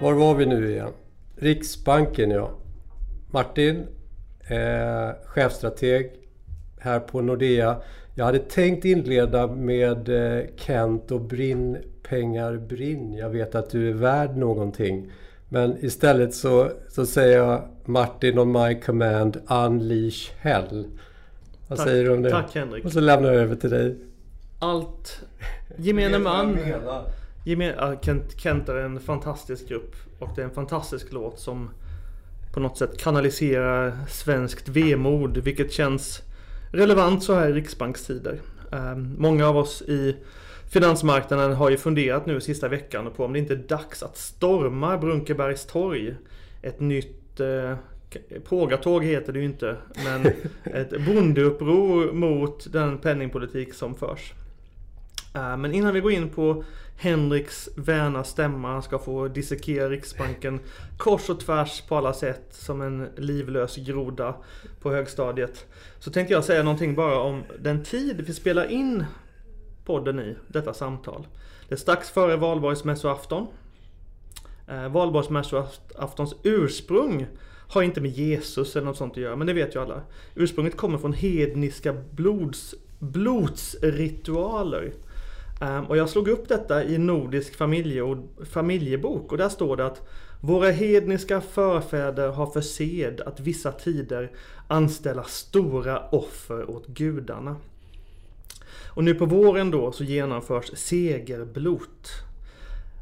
Var var vi nu igen? Riksbanken ja. Martin, eh, chefstrateg här på Nordea. Jag hade tänkt inleda med eh, Kent och Brinn, pengar brinn. Jag vet att du är värd någonting. Men istället så, så säger jag Martin on my command, unleash hell. Vad Tack, säger du om det? tack, Henrik. Och så lämnar jag över till dig. Allt gemene man Kent, Kent är en fantastisk grupp och det är en fantastisk låt som på något sätt kanaliserar svenskt vemod vilket känns relevant så här i riksbankstider. Um, många av oss i finansmarknaden har ju funderat nu sista veckan på om det inte är dags att storma Brunkebergs torg. Ett nytt eh, Pågatåg heter det ju inte, men ett bondeuppror mot den penningpolitik som förs. Eh, men innan vi går in på Henriks väna stämma, han ska få dissekera Riksbanken kors och tvärs på alla sätt som en livlös groda på högstadiet. Så tänkte jag säga någonting bara om den tid vi spelar in podden i, detta samtal. Det är strax före valborgsmässoafton. Eh, valborgsmässoaftons ursprung har inte med Jesus eller något sånt att göra, men det vet ju alla. Ursprunget kommer från hedniska blods, blodsritualer. Ehm, och jag slog upp detta i Nordisk familje familjebok och där står det att våra hedniska förfäder har för sed att vissa tider anställa stora offer åt gudarna. Och nu på våren då så genomförs segerblot.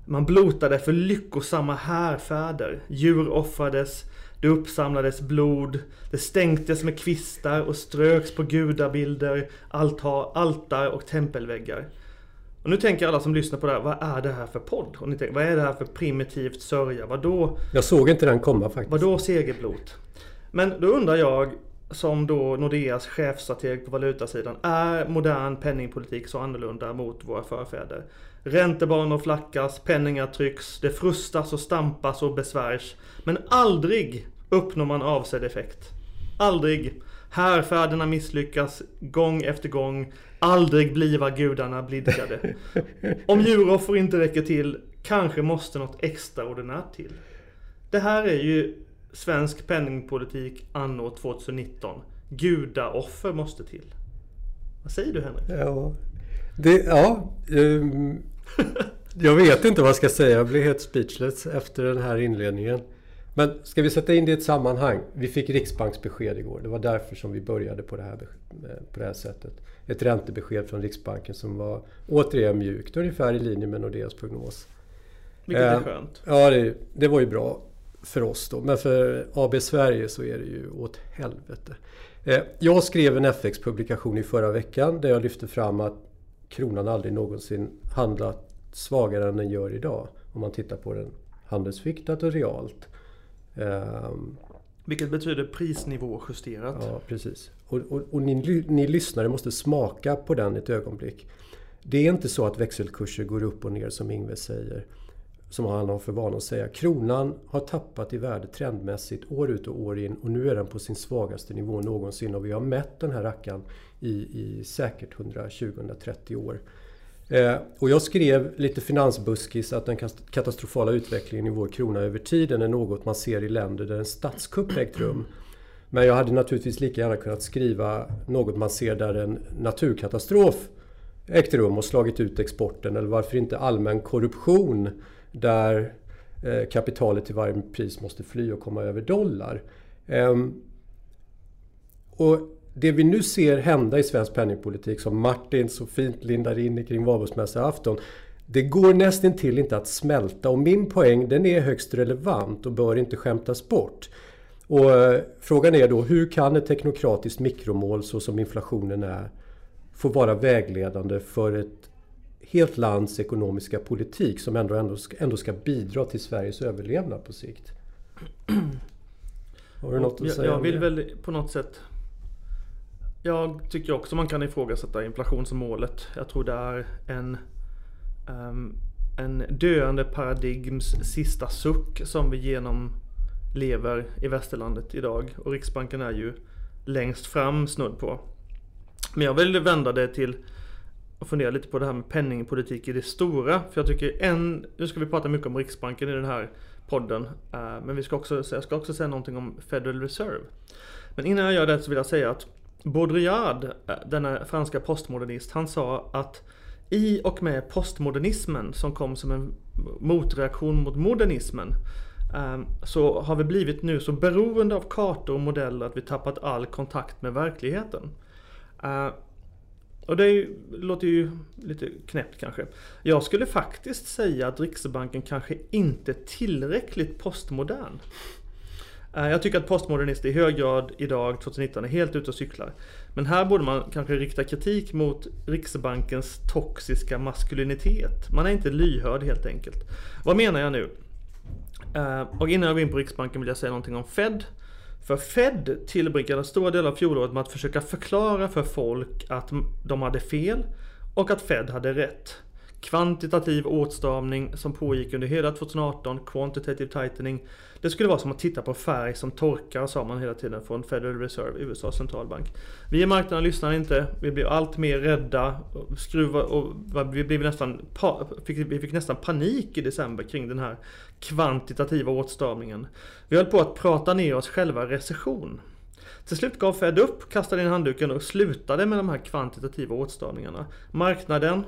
Man blotade för lyckosamma härfäder. Djur offrades, det uppsamlades blod, det stänktes med kvistar och ströks på gudabilder, altar, altar och tempelväggar. Och nu tänker alla som lyssnar på det här, vad är det här för podd? Och ni tänker, vad är det här för primitivt sörja? Vadå, Jag såg inte den komma faktiskt. vadå segerblot? Men då undrar jag, som då Nordeas chefstrateg på valutasidan, är modern penningpolitik så annorlunda mot våra förfäder? Räntebanor flackas, penningar trycks, det frustas och stampas och besvärs. Men aldrig uppnår man avsedd effekt. Aldrig. Härfärderna misslyckas gång efter gång. Aldrig bliva gudarna blidkade. Om djuroffer inte räcker till, kanske måste något extraordinärt till. Det här är ju svensk penningpolitik anno 2019. Gudaoffer måste till. Vad säger du Henrik? Ja, det, ja ehm, jag vet inte vad jag ska säga. Jag blir helt speechless efter den här inledningen. Men ska vi sätta in det i ett sammanhang? Vi fick Riksbanksbesked igår. Det var därför som vi började på det här, besk- på det här sättet. Ett räntebesked från Riksbanken som var återigen mjukt, ungefär i linje med Nordeas prognos. Vilket är Eh, skönt. Ja, det, det var ju bra för oss då. Men för AB Sverige så är det ju åt helvete. Eh, Jag skrev en FX-publikation i förra veckan där jag lyfte fram att kronan aldrig någonsin handlat svagare än den gör idag. Om man tittar på den handelsviktat och realt. Ehm, Vilket betyder prisnivå justerat. Ja, precis. Och, och, och ni, ni lyssnare måste smaka på den ett ögonblick. Det är inte så att växelkurser går upp och ner som Ingves säger. Som han har för vana att säga. Kronan har tappat i värde trendmässigt år ut och år in och nu är den på sin svagaste nivå någonsin. Och vi har mätt den här rackaren i, i säkert 120-130 år. Eh, och jag skrev lite finansbuskis att den katastrofala utvecklingen i vår krona över tiden är något man ser i länder där en statskupp ägt rum. Men jag hade naturligtvis lika gärna kunnat skriva något man ser där en naturkatastrof ägt rum och slagit ut exporten eller varför inte allmän korruption där eh, kapitalet till varje pris måste fly och komma över dollar. Ehm, och det vi nu ser hända i svensk penningpolitik som Martin så fint lindar in i kring valborgsmässoafton det går nästan till inte att smälta och min poäng den är högst relevant och bör inte skämtas bort. Och eh, frågan är då hur kan ett teknokratiskt mikromål så som inflationen är få vara vägledande för ett helt lands ekonomiska politik som ändå, ändå, ska, ändå ska bidra till Sveriges överlevnad på sikt? Har du något att jag, säga jag om vill väl på något sätt jag tycker också man kan ifrågasätta inflationsmålet. Jag tror det är en um, En döende paradigms sista suck som vi genomlever i västerlandet idag. Och Riksbanken är ju längst fram snudd på. Men jag vill vända det till och fundera lite på det här med penningpolitik i det stora. För jag tycker en, nu ska vi prata mycket om Riksbanken i den här podden. Eh, men vi ska också, jag ska också säga någonting om Federal Reserve. Men innan jag gör det så vill jag säga att Baudrillard, eh, denna franska postmodernist, han sa att i och med postmodernismen som kom som en motreaktion mot modernismen ehm, så har vi blivit nu så beroende av kartor och modeller att vi tappat all kontakt med verkligheten. Ehm, och det ju, låter ju lite knäppt kanske. Jag skulle faktiskt säga att Riksbanken kanske inte är tillräckligt postmodern. Eh, jag tycker att postmodernister i hög grad idag, 2019, är helt ute och cyklar. Men här borde man kanske rikta kritik mot Riksbankens toxiska maskulinitet. Man är inte lyhörd helt enkelt. Vad menar jag nu? Eh, och innan jag går in på Riksbanken vill jag säga någonting om Fed. För Fed tillbringade stora delar av fjolåret med att försöka förklara för folk att de hade fel och att Fed hade rätt kvantitativ åtstramning som pågick under hela 2018, quantitative tightening. Det skulle vara som att titta på färg som torkar, sa man hela tiden från Federal Reserve, USAs centralbank. Vi i marknaden lyssnar inte, vi blir allt mer rädda, skruva och vi, blev nästan, fick, vi fick nästan panik i december kring den här kvantitativa åtstramningen. Vi höll på att prata ner oss själva recession. Till slut gav Fed upp, kastade in handduken och slutade med de här kvantitativa åtstramningarna. Marknaden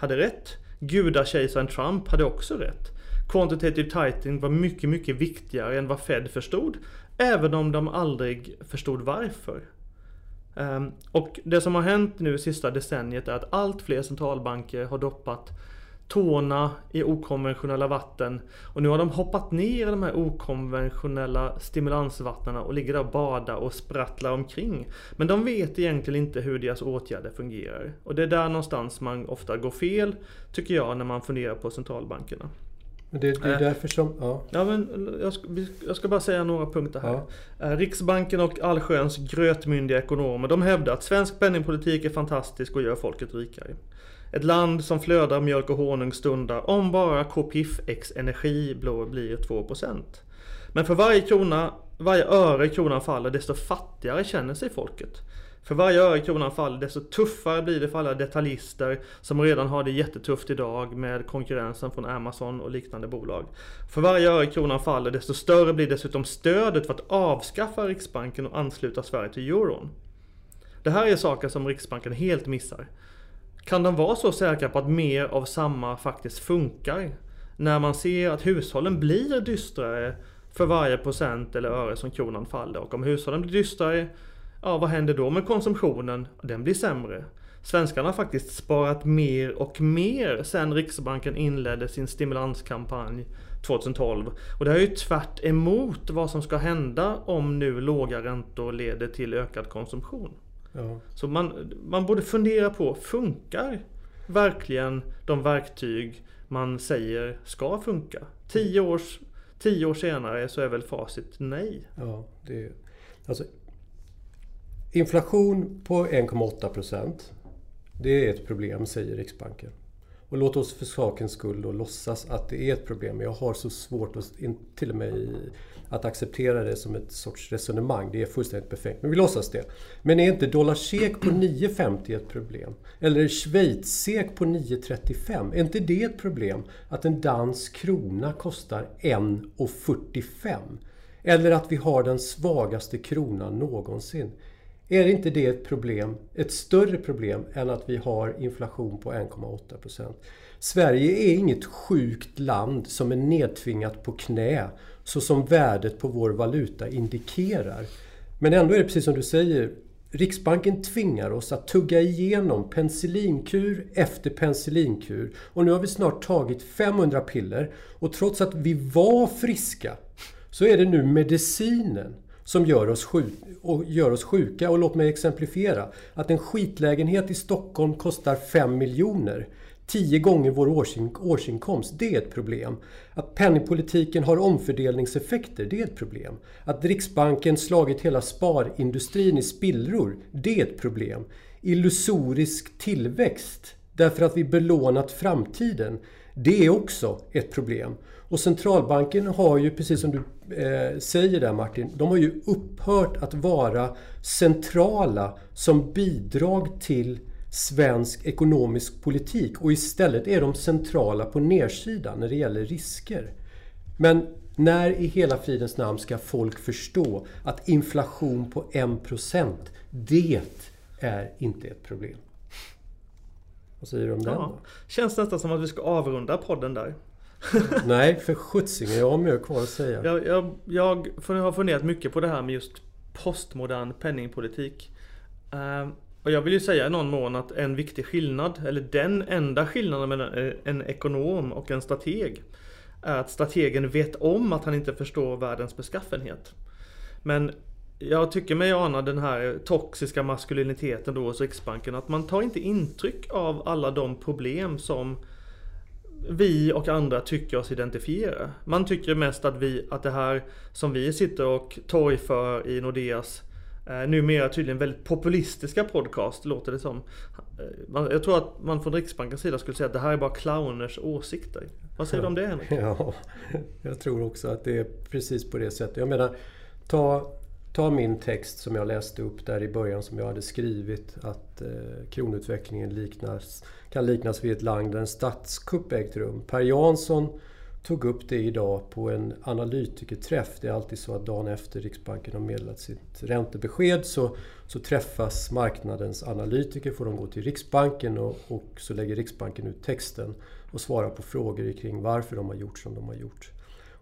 hade rätt. Gudakejsaren Trump hade också rätt. Quantitative tightening var mycket, mycket viktigare än vad Fed förstod. Även om de aldrig förstod varför. Um, och det som har hänt nu sista decenniet är att allt fler centralbanker har doppat tårna i okonventionella vatten. Och nu har de hoppat ner i de här okonventionella stimulansvattnen och ligger där och badar och sprattlar omkring. Men de vet egentligen inte hur deras åtgärder fungerar. Och det är där någonstans man ofta går fel, tycker jag, när man funderar på centralbankerna. Det, det, är eh, därför som... Ja. ja men jag, ska, jag ska bara säga några punkter här. Ja. Eh, Riksbanken och allsköns grötmyndiga ekonomer de hävdar att svensk penningpolitik är fantastisk och gör folket rikare. Ett land som flödar mjölk och honung stundar om bara KPIF X energi blir 2%. Men för varje krona, varje öre kronan faller desto fattigare känner sig folket. För varje öre kronan faller desto tuffare blir det för alla detaljister som redan har det jättetufft idag med konkurrensen från Amazon och liknande bolag. För varje öre kronan faller desto större blir dessutom stödet för att avskaffa Riksbanken och ansluta Sverige till euron. Det här är saker som Riksbanken helt missar. Kan de vara så säkra på att mer av samma faktiskt funkar? När man ser att hushållen blir dystrare för varje procent eller öre som kronan faller. Och om hushållen blir dystrare, ja vad händer då med konsumtionen? Den blir sämre. Svenskarna har faktiskt sparat mer och mer sedan Riksbanken inledde sin stimulanskampanj 2012. Och det är ju tvärt emot vad som ska hända om nu låga räntor leder till ökad konsumtion. Ja. Så man, man borde fundera på, funkar verkligen de verktyg man säger ska funka? Tio, års, tio år senare så är väl facit nej. Ja, det, alltså, inflation på 1,8 procent. Det är ett problem, säger Riksbanken. Och låt oss för sakens skull då låtsas att det är ett problem. Jag har så svårt att, till och med att acceptera det som ett sorts resonemang. Det är fullständigt befängt, Men vi låtsas det. Men är inte dollar på 9,50 ett problem? Eller Schweiz-SEK på 9,35? Är inte det ett problem? Att en dansk krona kostar 1,45? Eller att vi har den svagaste kronan någonsin? Är inte det ett problem, ett större problem än att vi har inflation på 1,8 procent? Sverige är inget sjukt land som är nedtvingat på knä så som värdet på vår valuta indikerar. Men ändå är det precis som du säger, Riksbanken tvingar oss att tugga igenom penicillinkur efter penicillinkur. Och nu har vi snart tagit 500 piller och trots att vi var friska så är det nu medicinen som gör oss, sjuk och gör oss sjuka. Och låt mig exemplifiera. Att en skitlägenhet i Stockholm kostar 5 miljoner. 10 gånger vår årsinkomst, det är ett problem. Att penningpolitiken har omfördelningseffekter, det är ett problem. Att Riksbanken slagit hela sparindustrin i spillror, det är ett problem. Illusorisk tillväxt, därför att vi belånat framtiden, det är också ett problem. Och centralbanken har ju, precis som du eh, säger där Martin, de har ju upphört att vara centrala som bidrag till svensk ekonomisk politik och istället är de centrala på nedsidan när det gäller risker. Men när i hela fridens namn ska folk förstå att inflation på 1% det är inte ett problem? Vad säger du om den? Ja, känns nästan som att vi ska avrunda podden där. Nej, för sjuttsingen, jag har mer kvar att säga. Jag, jag, jag har funderat mycket på det här med just postmodern penningpolitik. Uh, och jag vill ju säga i någon mån att en viktig skillnad, eller den enda skillnaden mellan en ekonom och en strateg, är att strategen vet om att han inte förstår världens beskaffenhet. Men jag tycker mig ana den här toxiska maskuliniteten då hos Riksbanken, att man tar inte intryck av alla de problem som vi och andra tycker oss identifiera. Man tycker mest att, vi, att det här som vi sitter och torgför i Nordeas eh, numera tydligen väldigt populistiska podcast, låter det som. Eh, jag tror att man från Riksbankens sida skulle säga att det här är bara clowners åsikter. Vad säger du om det Henrik? Ja, jag tror också att det är precis på det sättet. Jag menar, ta, ta min text som jag läste upp där i början som jag hade skrivit att eh, kronutvecklingen liknas, kan liknas vid ett land där en statskupp ägt rum. Per Jansson tog upp det idag på en analytikerträff. Det är alltid så att dagen efter Riksbanken har meddelat sitt räntebesked så, så träffas marknadens analytiker, får de gå till Riksbanken och, och så lägger Riksbanken ut texten och svarar på frågor kring varför de har gjort som de har gjort.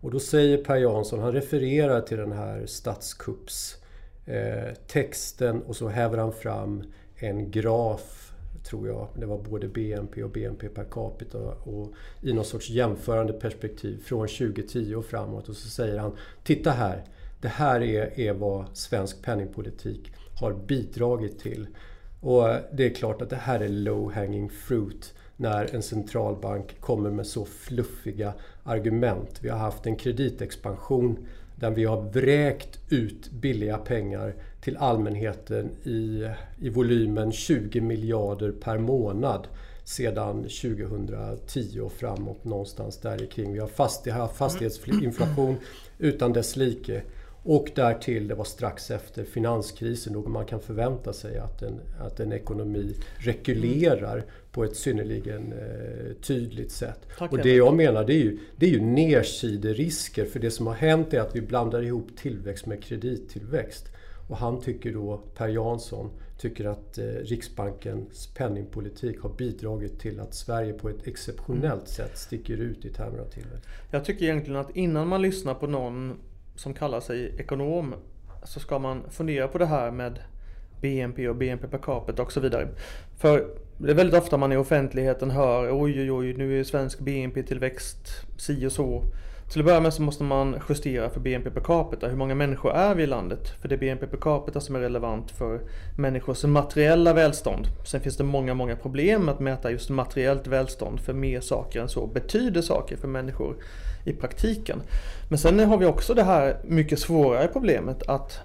Och då säger Per Jansson, han refererar till den här statskuppstexten eh, och så häver han fram en graf tror jag. Det var både BNP och BNP per capita och i någon sorts jämförande perspektiv från 2010 och framåt. Och så säger han Titta här! Det här är, är vad svensk penningpolitik har bidragit till. Och det är klart att det här är low hanging fruit när en centralbank kommer med så fluffiga argument. Vi har haft en kreditexpansion där vi har vräkt ut billiga pengar till allmänheten i, i volymen 20 miljarder per månad sedan 2010 och framåt någonstans där kring. Vi har fast, haft fastighetsinflation utan dess like. Och därtill, det var strax efter finanskrisen då man kan förvänta sig att en, att en ekonomi rekylerar på ett synnerligen eh, tydligt sätt. Tack och det jag menar det är ju, det är ju nedsiderisker för det som har hänt är att vi blandar ihop tillväxt med kredittillväxt. Och han tycker då, Per Jansson, tycker att eh, Riksbankens penningpolitik har bidragit till att Sverige på ett exceptionellt mm. sätt sticker ut i termer av tillväxt. Jag tycker egentligen att innan man lyssnar på någon som kallar sig ekonom så ska man fundera på det här med BNP och BNP per capita och så vidare. För det är väldigt ofta man i offentligheten hör oj oj oj nu är svensk BNP-tillväxt si och så. Till att börja med så måste man justera för BNP per capita. Hur många människor är vi i landet? För det är BNP per capita som är relevant för människors materiella välstånd. Sen finns det många, många problem med att mäta just materiellt välstånd. För mer saker än så betyder saker för människor i praktiken. Men sen har vi också det här mycket svårare problemet att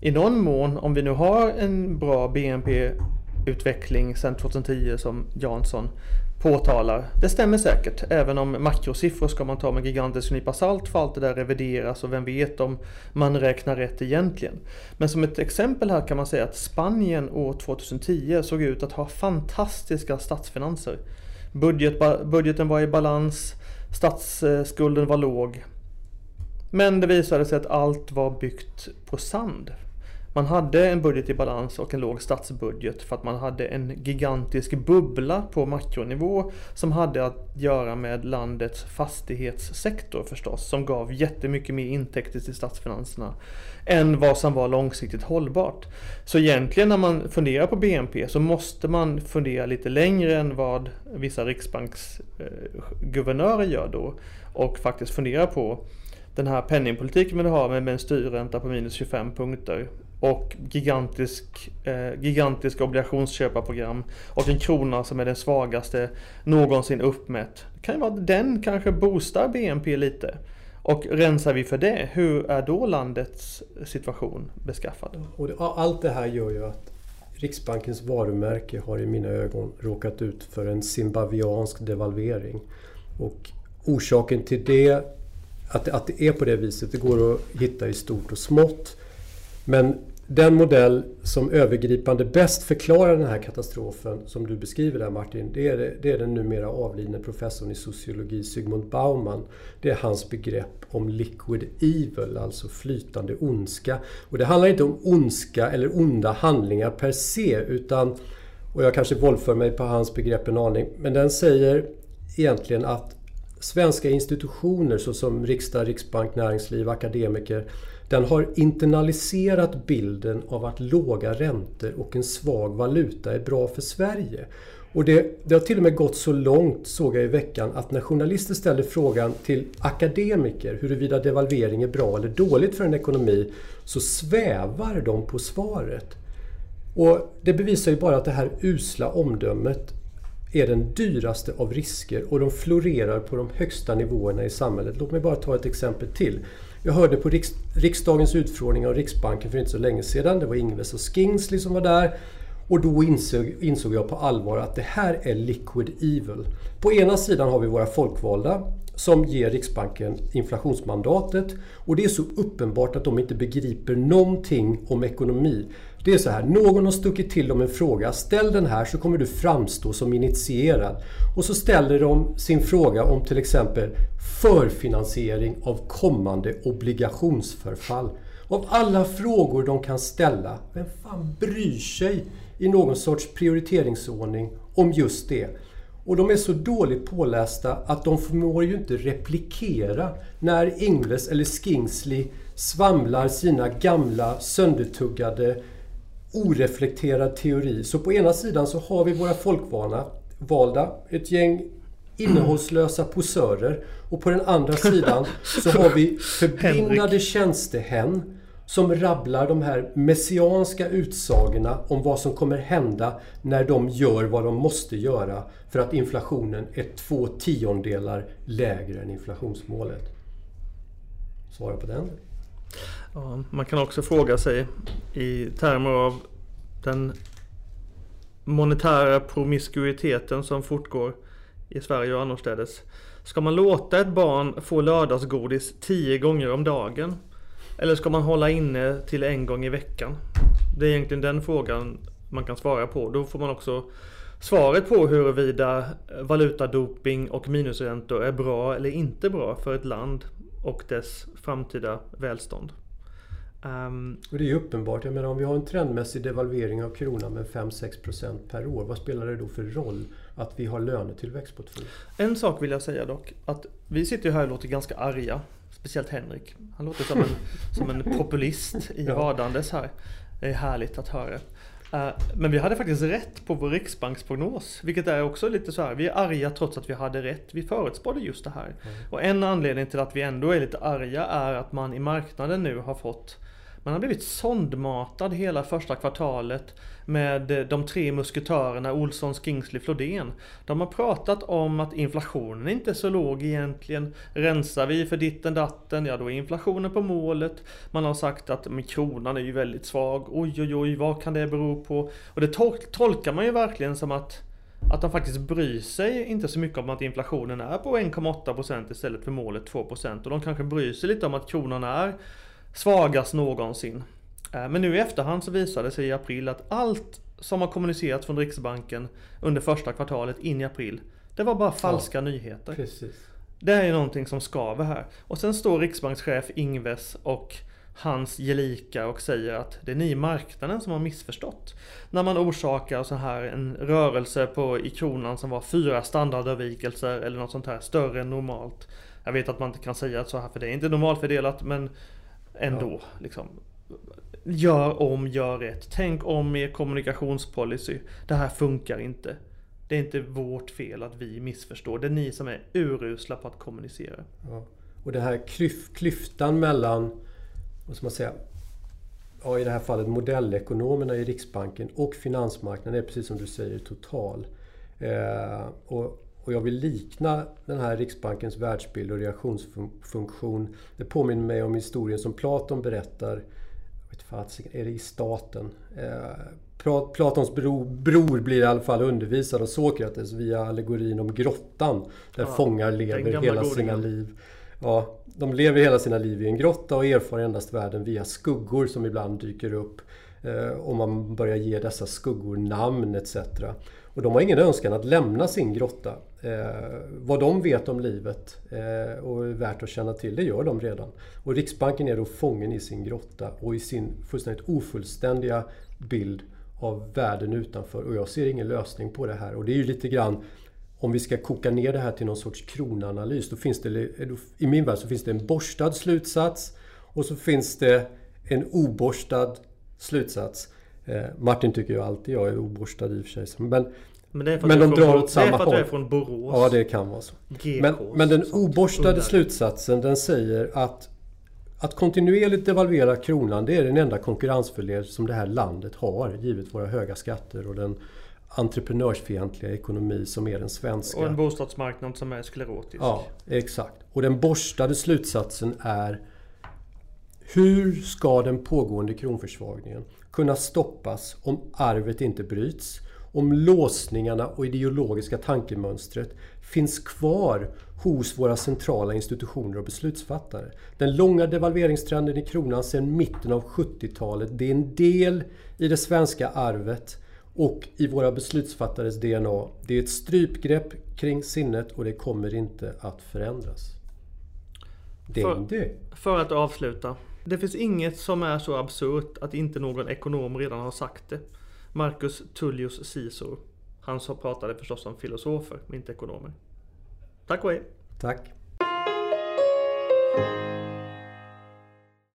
i någon mån, om vi nu har en bra BNP-utveckling sedan 2010 som Jansson påtalar. Det stämmer säkert, även om makrosiffror ska man ta med gigantisk nypa salt för allt det där revideras och vem vet om man räknar rätt egentligen. Men som ett exempel här kan man säga att Spanien år 2010 såg ut att ha fantastiska statsfinanser. Budget, budgeten var i balans, statsskulden var låg. Men det visade sig att allt var byggt på sand. Man hade en budget i balans och en låg statsbudget för att man hade en gigantisk bubbla på makronivå som hade att göra med landets fastighetssektor förstås, som gav jättemycket mer intäkter till statsfinanserna än vad som var långsiktigt hållbart. Så egentligen när man funderar på BNP så måste man fundera lite längre än vad vissa riksbanksguvernörer gör då och faktiskt fundera på den här penningpolitiken vi har med en styrränta på minus 25 punkter och gigantisk, eh, gigantiska obligationsköparprogram och en krona som är den svagaste någonsin uppmätt. Det kan ju vara att den kanske boostar BNP lite. Och rensar vi för det, hur är då landets situation beskaffad? Och det, allt det här gör ju att Riksbankens varumärke har i mina ögon råkat ut för en zimbabwiansk devalvering. Och orsaken till det, att, att det är på det viset, det går att hitta i stort och smått. Men den modell som övergripande bäst förklarar den här katastrofen som du beskriver där Martin, det är, det är den numera avlidne professorn i sociologi Sigmund Bauman. Det är hans begrepp om liquid evil, alltså flytande ondska. Och det handlar inte om ondska eller onda handlingar per se, utan, och jag kanske våldför mig på hans begrepp en aning, men den säger egentligen att svenska institutioner såsom riksdag, riksbank, näringsliv, akademiker den har internaliserat bilden av att låga räntor och en svag valuta är bra för Sverige. Och det, det, har till och med gått så långt, såg jag i veckan, att när journalister ställer frågan till akademiker huruvida devalvering är bra eller dåligt för en ekonomi så svävar de på svaret. Och Det bevisar ju bara att det här usla omdömet är den dyraste av risker och de florerar på de högsta nivåerna i samhället. Låt mig bara ta ett exempel till. Jag hörde på riks, riksdagens utfrågning av Riksbanken för inte så länge sedan. Det var Ingves och Skingsley som var där. Och då insåg, insåg jag på allvar att det här är liquid evil. På ena sidan har vi våra folkvalda som ger Riksbanken inflationsmandatet. Och det är så uppenbart att de inte begriper någonting om ekonomi. Det är så här, någon har stuckit till dem en fråga. Ställ den här så kommer du framstå som initierad. Och så ställer de sin fråga om till exempel förfinansiering av kommande obligationsförfall. Av alla frågor de kan ställa, vem fan bryr sig i någon sorts prioriteringsordning om just det? Och de är så dåligt pålästa att de förmår ju inte replikera när Ingves eller Skingsley svamlar sina gamla söndertuggade oreflekterad teori. Så på ena sidan så har vi våra folkvalda, ett gäng innehållslösa posörer. Och på den andra sidan så har vi förblindade tjänstehän som rabblar de här messianska utsagorna om vad som kommer hända när de gör vad de måste göra för att inflationen är två tiondelar lägre än inflationsmålet. Svara på den. Ja, man kan också fråga sig i termer av den monetära promiskuiteten som fortgår i Sverige och annorstädes. Ska man låta ett barn få lördagsgodis tio gånger om dagen? Eller ska man hålla inne till en gång i veckan? Det är egentligen den frågan man kan svara på. Då får man också svaret på huruvida valutadoping och minusräntor är bra eller inte bra för ett land och dess framtida välstånd. Um, och det är ju uppenbart, jag menar om vi har en trendmässig devalvering av kronan med 5-6% per år, vad spelar det då för roll att vi har lönetillväxt på 2? En sak vill jag säga dock, att vi sitter ju här och låter ganska arga. Speciellt Henrik. Han låter som en, som en populist i radandes här. Det är härligt att höra. Uh, men vi hade faktiskt rätt på vår riksbanksprognos. Vilket är också lite så här, vi är arga trots att vi hade rätt. Vi förutspådde just det här. Mm. Och en anledning till att vi ändå är lite arga är att man i marknaden nu har fått man har blivit sondmatad hela första kvartalet med eh, de tre musketörerna Olsson, Skingsley, Flodén. De har pratat om att inflationen inte är så låg egentligen. Rensar vi för ditten datten, ja då är inflationen på målet. Man har sagt att men kronan är ju väldigt svag. Oj oj oj, vad kan det bero på? Och det tol tolkar man ju verkligen som att att de faktiskt bryr sig inte så mycket om att inflationen är på 1,8% istället för målet 2% och de kanske bryr sig lite om att kronan är svagast någonsin. Eh, men nu i efterhand så visade det sig i april att allt som har kommunicerats från Riksbanken under första kvartalet in i april, det var bara falska ja, nyheter. Precis. Det är ju någonting som skaver här. Och sen står riksbankschef Ingves och hans gelika och säger att det är ni i marknaden som har missförstått. När man orsakar så här en rörelse på, i kronan som var fyra standardavvikelser eller något sånt här större än normalt. Jag vet att man inte kan säga så här för det är inte normalfördelat men ändå. Ja. Liksom. Gör om, gör rätt. Tänk om er kommunikationspolicy. Det här funkar inte. Det är inte vårt fel att vi missförstår. Det är ni som är urusla på att kommunicera. Ja. Och den här klyf klyftan mellan, vad ska man säga, ja, i det här fallet modellekonomerna i Riksbanken och finansmarknaden är precis som du säger total. Eh, och och jag vill likna den här Riksbankens världsbild och reaktionsfunktion. Det påminner mig om historien som Platon berättar. vet fast, är det i staten? Eh, Platons bror, bror blir i alla fall undervisad av Sokrates via allegorin om grottan. Där ja, fångar lever hela sina liv. ja, de lever hela sina liv i en grotta och erfar endast världen via skuggor som ibland dyker upp. Eh, och man börjar ge dessa skuggor namn etc. Och de har ingen önskan att lämna sin grotta. Eh, vad de vet om livet eh, och är värt att känna till, det gör de redan. Och Riksbanken är då fången i sin grotta och i sin fullständigt ofullständiga bild av världen utanför. Och jag ser ingen lösning på det här. Och det är ju lite grann om vi ska koka ner det här till någon sorts kronanalys, då finns det, i min värld så finns det en borstad slutsats och så finns det en oborstad slutsats. Eh, Martin tycker ju alltid jag är oborstad i och för sig. Men, men, det är för men de drar åt samma håll. Det är från Borås. Ja, det kan vara så. Men, men, den oborstade slutsatsen den säger att att kontinuerligt devalvera kronan det är den enda konkurrensfördel som det här landet har givet våra höga skatter och den entreprenörsfientliga ekonomi som är den svenska. Och en bostadsmarknad som är sklerotisk. Ja, exakt. Och den borstade slutsatsen är hur ska den pågående kronförsvagningen kunna stoppas om arvet inte bryts? Om låsningarna och ideologiska tankemönstret finns kvar hos våra centrala institutioner och beslutsfattare. Den långa devalveringstrenden i kronan sedan mitten av 70-talet, det är en del i det svenska arvet och i våra beslutsfattares DNA. Det är ett strypgrepp kring sinnet och det kommer inte att förändras. Det är det. För att avsluta. Det finns inget som är så absurt att inte någon ekonom redan har sagt det. Marcus Tullius Caesar. Han som pratade förstås om filosofer, inte ekonomer. Tack och hej! Tack!